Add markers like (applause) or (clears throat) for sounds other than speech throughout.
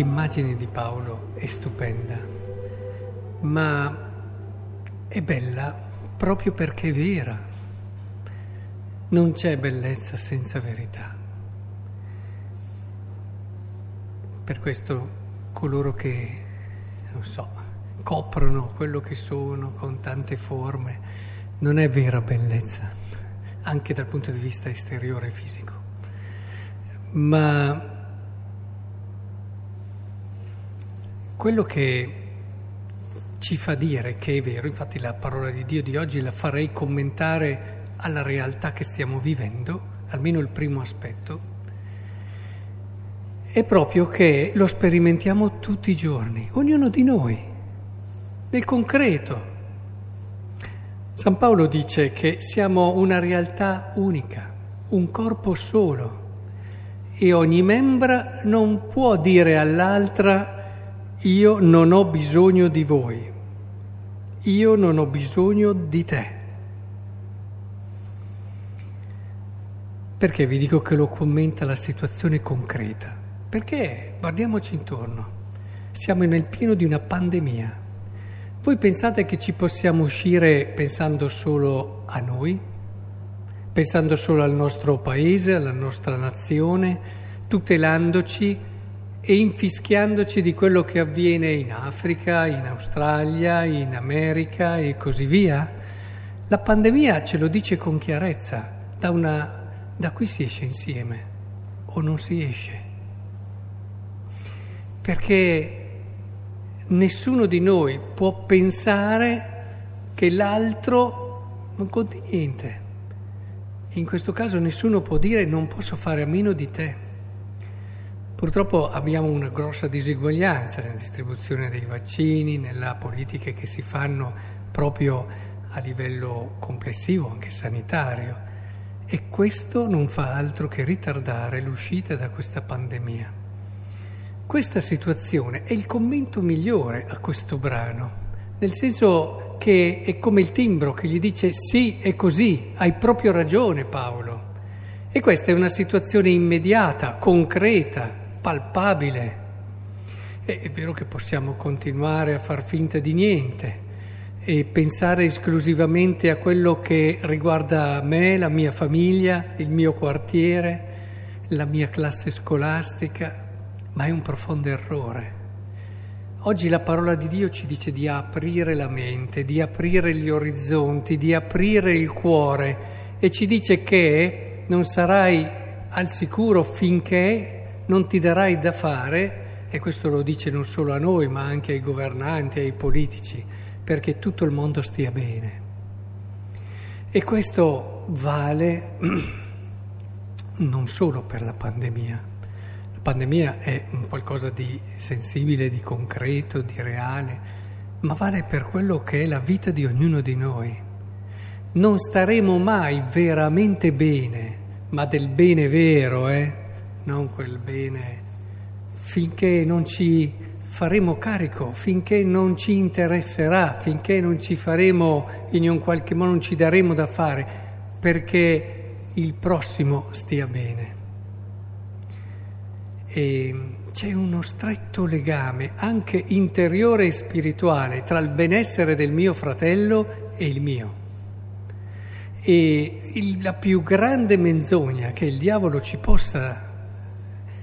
l'immagine di Paolo è stupenda, ma è bella proprio perché è vera. Non c'è bellezza senza verità. Per questo coloro che, non so, coprono quello che sono con tante forme, non è vera bellezza, anche dal punto di vista esteriore e fisico. Ma quello che ci fa dire che è vero, infatti la parola di Dio di oggi la farei commentare alla realtà che stiamo vivendo, almeno il primo aspetto, è proprio che lo sperimentiamo tutti i giorni, ognuno di noi, nel concreto. San Paolo dice che siamo una realtà unica, un corpo solo e ogni membra non può dire all'altra io non ho bisogno di voi, io non ho bisogno di te. Perché vi dico che lo commenta la situazione concreta? Perché guardiamoci intorno, siamo nel pieno di una pandemia. Voi pensate che ci possiamo uscire pensando solo a noi? Pensando solo al nostro paese, alla nostra nazione, tutelandoci e infischiandoci di quello che avviene in Africa, in Australia, in America e così via. La pandemia ce lo dice con chiarezza, da, una, da qui si esce insieme o non si esce. Perché nessuno di noi può pensare che l'altro non conti niente. In questo caso nessuno può dire non posso fare a meno di te. Purtroppo abbiamo una grossa diseguaglianza nella distribuzione dei vaccini, nelle politiche che si fanno proprio a livello complessivo, anche sanitario, e questo non fa altro che ritardare l'uscita da questa pandemia. Questa situazione è il commento migliore a questo brano, nel senso che è come il timbro che gli dice sì, è così, hai proprio ragione Paolo. E questa è una situazione immediata, concreta, palpabile. È vero che possiamo continuare a far finta di niente e pensare esclusivamente a quello che riguarda me, la mia famiglia, il mio quartiere, la mia classe scolastica, ma è un profondo errore. Oggi la parola di Dio ci dice di aprire la mente, di aprire gli orizzonti, di aprire il cuore e ci dice che non sarai al sicuro finché non ti darai da fare, e questo lo dice non solo a noi, ma anche ai governanti, ai politici, perché tutto il mondo stia bene. E questo vale (clears throat) non solo per la pandemia. La pandemia è qualcosa di sensibile, di concreto, di reale, ma vale per quello che è la vita di ognuno di noi. Non staremo mai veramente bene, ma del bene vero, eh? Non quel bene, finché non ci faremo carico, finché non ci interesserà, finché non ci faremo, in un qualche modo non ci daremo da fare, perché il prossimo stia bene. E c'è uno stretto legame, anche interiore e spirituale, tra il benessere del mio fratello e il mio. E il, la più grande menzogna che il diavolo ci possa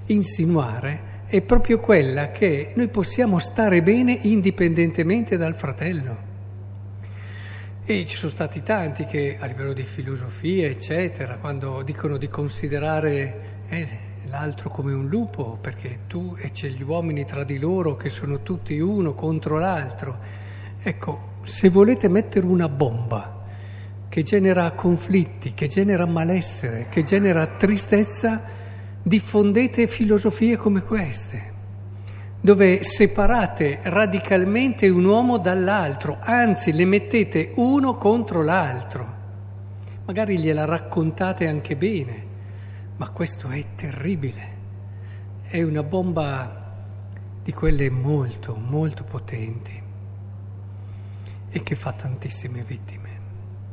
insinuare è proprio quella che noi possiamo stare bene indipendentemente dal fratello. E ci sono stati tanti che a livello di filosofia, eccetera, quando dicono di considerare eh, l'altro come un lupo, perché tu e c'è gli uomini tra di loro che sono tutti uno contro l'altro. Ecco, se volete mettere una bomba che genera conflitti, che genera malessere, che genera tristezza, diffondete filosofie come queste, dove separate radicalmente un uomo dall'altro, anzi le mettete uno contro l'altro. Magari gliela raccontate anche bene, ma questo è terribile. È una bomba di quelle molto, molto potenti e che fa tantissime vittime.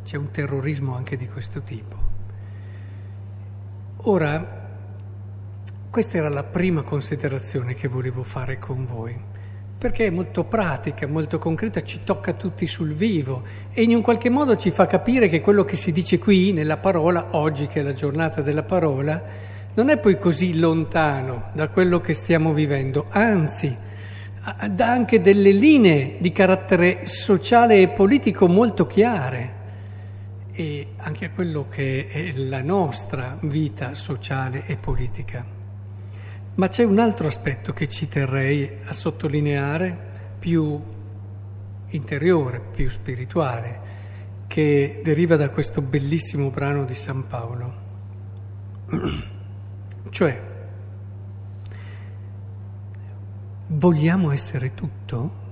C'è un terrorismo anche di questo tipo. Ora, questa era la prima considerazione che volevo fare con voi, perché è molto pratica, molto concreta, ci tocca tutti sul vivo e in un qualche modo ci fa capire che quello che si dice qui nella parola, oggi che è la giornata della parola, non è poi così lontano da quello che stiamo vivendo, anzi dà anche delle linee di carattere sociale e politico molto chiare e anche a quello che è la nostra vita sociale e politica. Ma c'è un altro aspetto che ci terrei a sottolineare, più interiore, più spirituale, che deriva da questo bellissimo brano di San Paolo. (clears throat) cioè, vogliamo essere tutto?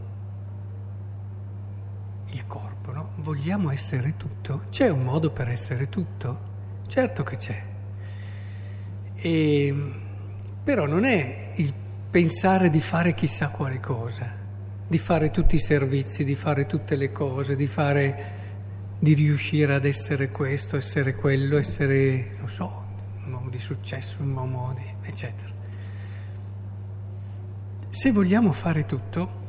Il corpo no? Vogliamo essere tutto? C'è un modo per essere tutto? Certo che c'è. E, però non è il pensare di fare chissà quale cosa, di fare tutti i servizi, di fare tutte le cose, di fare di riuscire ad essere questo, essere quello, essere, non so, un uomo di successo, un uomo di, eccetera. Se vogliamo fare tutto,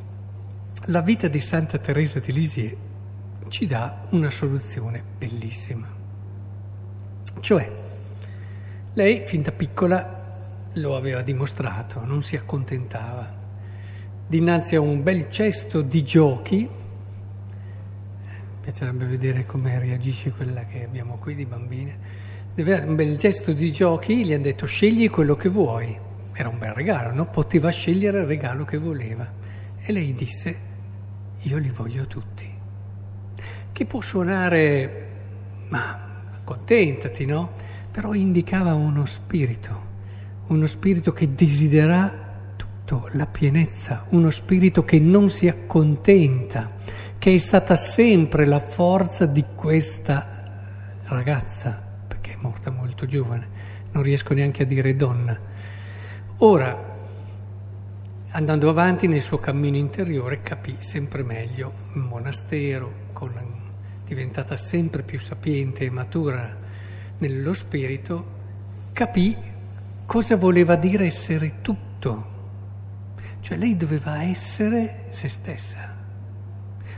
la vita di Santa Teresa di Lisieux ci dà una soluzione bellissima. Cioè, lei fin da piccola lo aveva dimostrato, non si accontentava. Dinanzi a un bel cesto di giochi, piacerebbe vedere come reagisce quella che abbiamo qui di bambine, un bel gesto di giochi, gli hanno detto scegli quello che vuoi. Era un bel regalo, no? Poteva scegliere il regalo che voleva. E lei disse, io li voglio tutti che può suonare, ma accontentati, no? Però indicava uno spirito, uno spirito che desidera tutto, la pienezza, uno spirito che non si accontenta, che è stata sempre la forza di questa ragazza, perché è morta molto giovane, non riesco neanche a dire donna. Ora, andando avanti nel suo cammino interiore, capì sempre meglio il monastero, con diventata sempre più sapiente e matura nello spirito, capì cosa voleva dire essere tutto. Cioè lei doveva essere se stessa,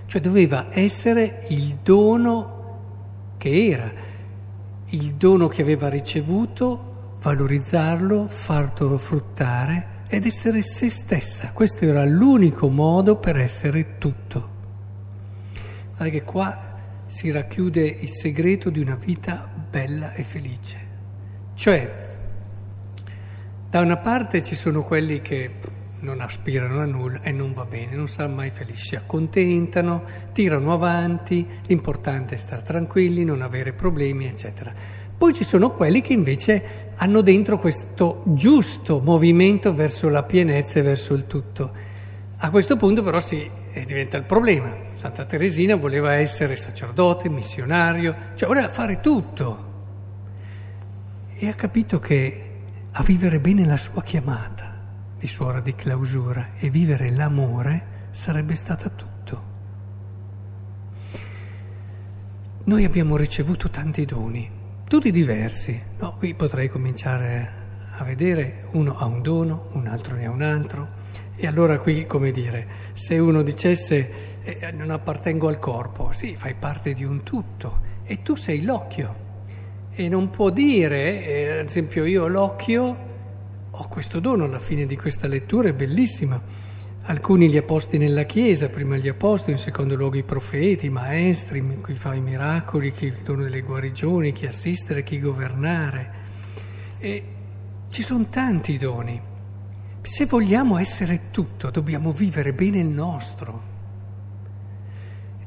cioè doveva essere il dono che era, il dono che aveva ricevuto, valorizzarlo, farlo fruttare ed essere se stessa. Questo era l'unico modo per essere tutto. Guarda che qua si racchiude il segreto di una vita bella e felice. Cioè, da una parte ci sono quelli che non aspirano a nulla e non va bene, non saranno mai felici, si accontentano, tirano avanti, l'importante è stare tranquilli, non avere problemi, eccetera. Poi ci sono quelli che invece hanno dentro questo giusto movimento verso la pienezza e verso il tutto. A questo punto però si e diventa il problema. Santa Teresina voleva essere sacerdote, missionario, cioè voleva fare tutto. E ha capito che a vivere bene la sua chiamata di suora di clausura e vivere l'amore sarebbe stata tutto. Noi abbiamo ricevuto tanti doni, tutti diversi. No, qui potrei cominciare a vedere, uno ha un dono, un altro ne ha un altro, e allora qui, come dire, se uno dicesse eh, non appartengo al corpo, sì, fai parte di un tutto e tu sei l'occhio. E non può dire, eh, ad esempio io l'occhio, ho questo dono alla fine di questa lettura, è bellissima. Alcuni li ha posti nella Chiesa, prima gli apostoli, in secondo luogo i profeti, i maestri, chi fa i miracoli, chi il dono delle guarigioni, chi assistere, chi governare. E ci sono tanti doni. Se vogliamo essere tutto, dobbiamo vivere bene il nostro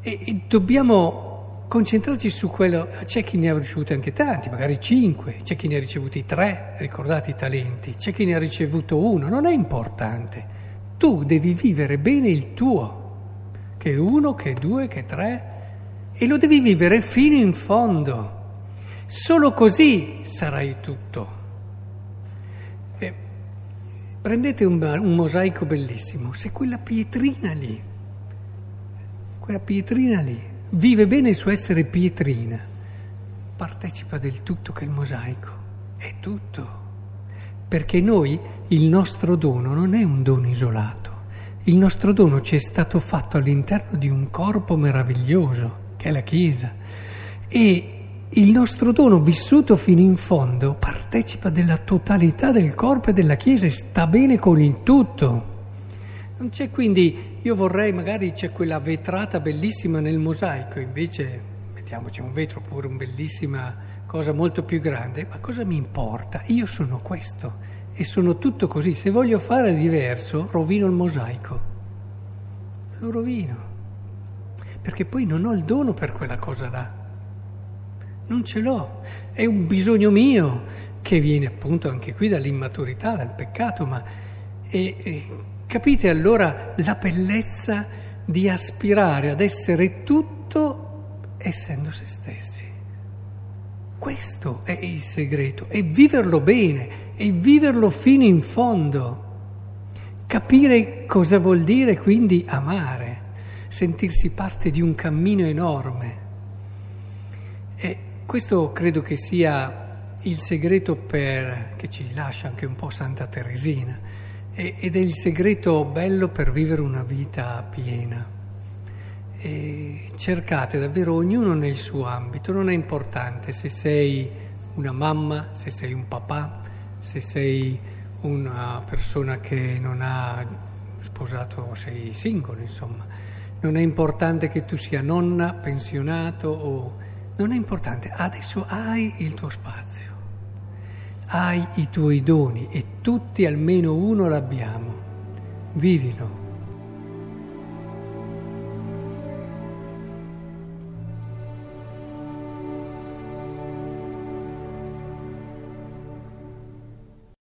e, e dobbiamo concentrarci su quello. C'è chi ne ha ricevuti anche tanti, magari cinque, c'è chi ne ha ricevuti tre, ricordate i talenti, c'è chi ne ha ricevuto uno, non è importante. Tu devi vivere bene il tuo, che uno, che due, che tre, e lo devi vivere fino in fondo. Solo così sarai tutto. Prendete un, un, mosaico bellissimo, se quella pietrina lì, quella pietrina lì, vive bene il suo essere pietrina, partecipa del tutto che il mosaico è tutto. perché noi, il nostro dono non è un dono isolato, il nostro dono ci è stato fatto all'interno di un corpo meraviglioso, che è la Chiesa, e il nostro dono vissuto fino in fondo partecipa della totalità del corpo e della Chiesa e sta bene con il tutto. Non c'è quindi, io vorrei, magari c'è quella vetrata bellissima nel mosaico, invece mettiamoci un vetro pure una bellissima cosa molto più grande, ma cosa mi importa? Io sono questo e sono tutto così. Se voglio fare diverso, rovino il mosaico. Lo rovino, perché poi non ho il dono per quella cosa là. Non ce l'ho, è un bisogno mio che viene appunto anche qui dall'immaturità, dal peccato, ma... E, e, Capite allora la bellezza di aspirare ad essere tutto essendo se stessi? Questo è il segreto, è viverlo bene, è viverlo fino in fondo. Capire cosa vuol dire quindi amare, sentirsi parte di un cammino enorme. E questo credo che sia il segreto per, che ci lascia anche un po' Santa Teresina ed è il segreto bello per vivere una vita piena. E cercate davvero ognuno nel suo ambito, non è importante se sei una mamma, se sei un papà, se sei una persona che non ha sposato, sei singolo, insomma. Non è importante che tu sia nonna, pensionato o... Non è importante, adesso hai il tuo spazio hai i tuoi doni e tutti almeno uno l'abbiamo. Vivilo.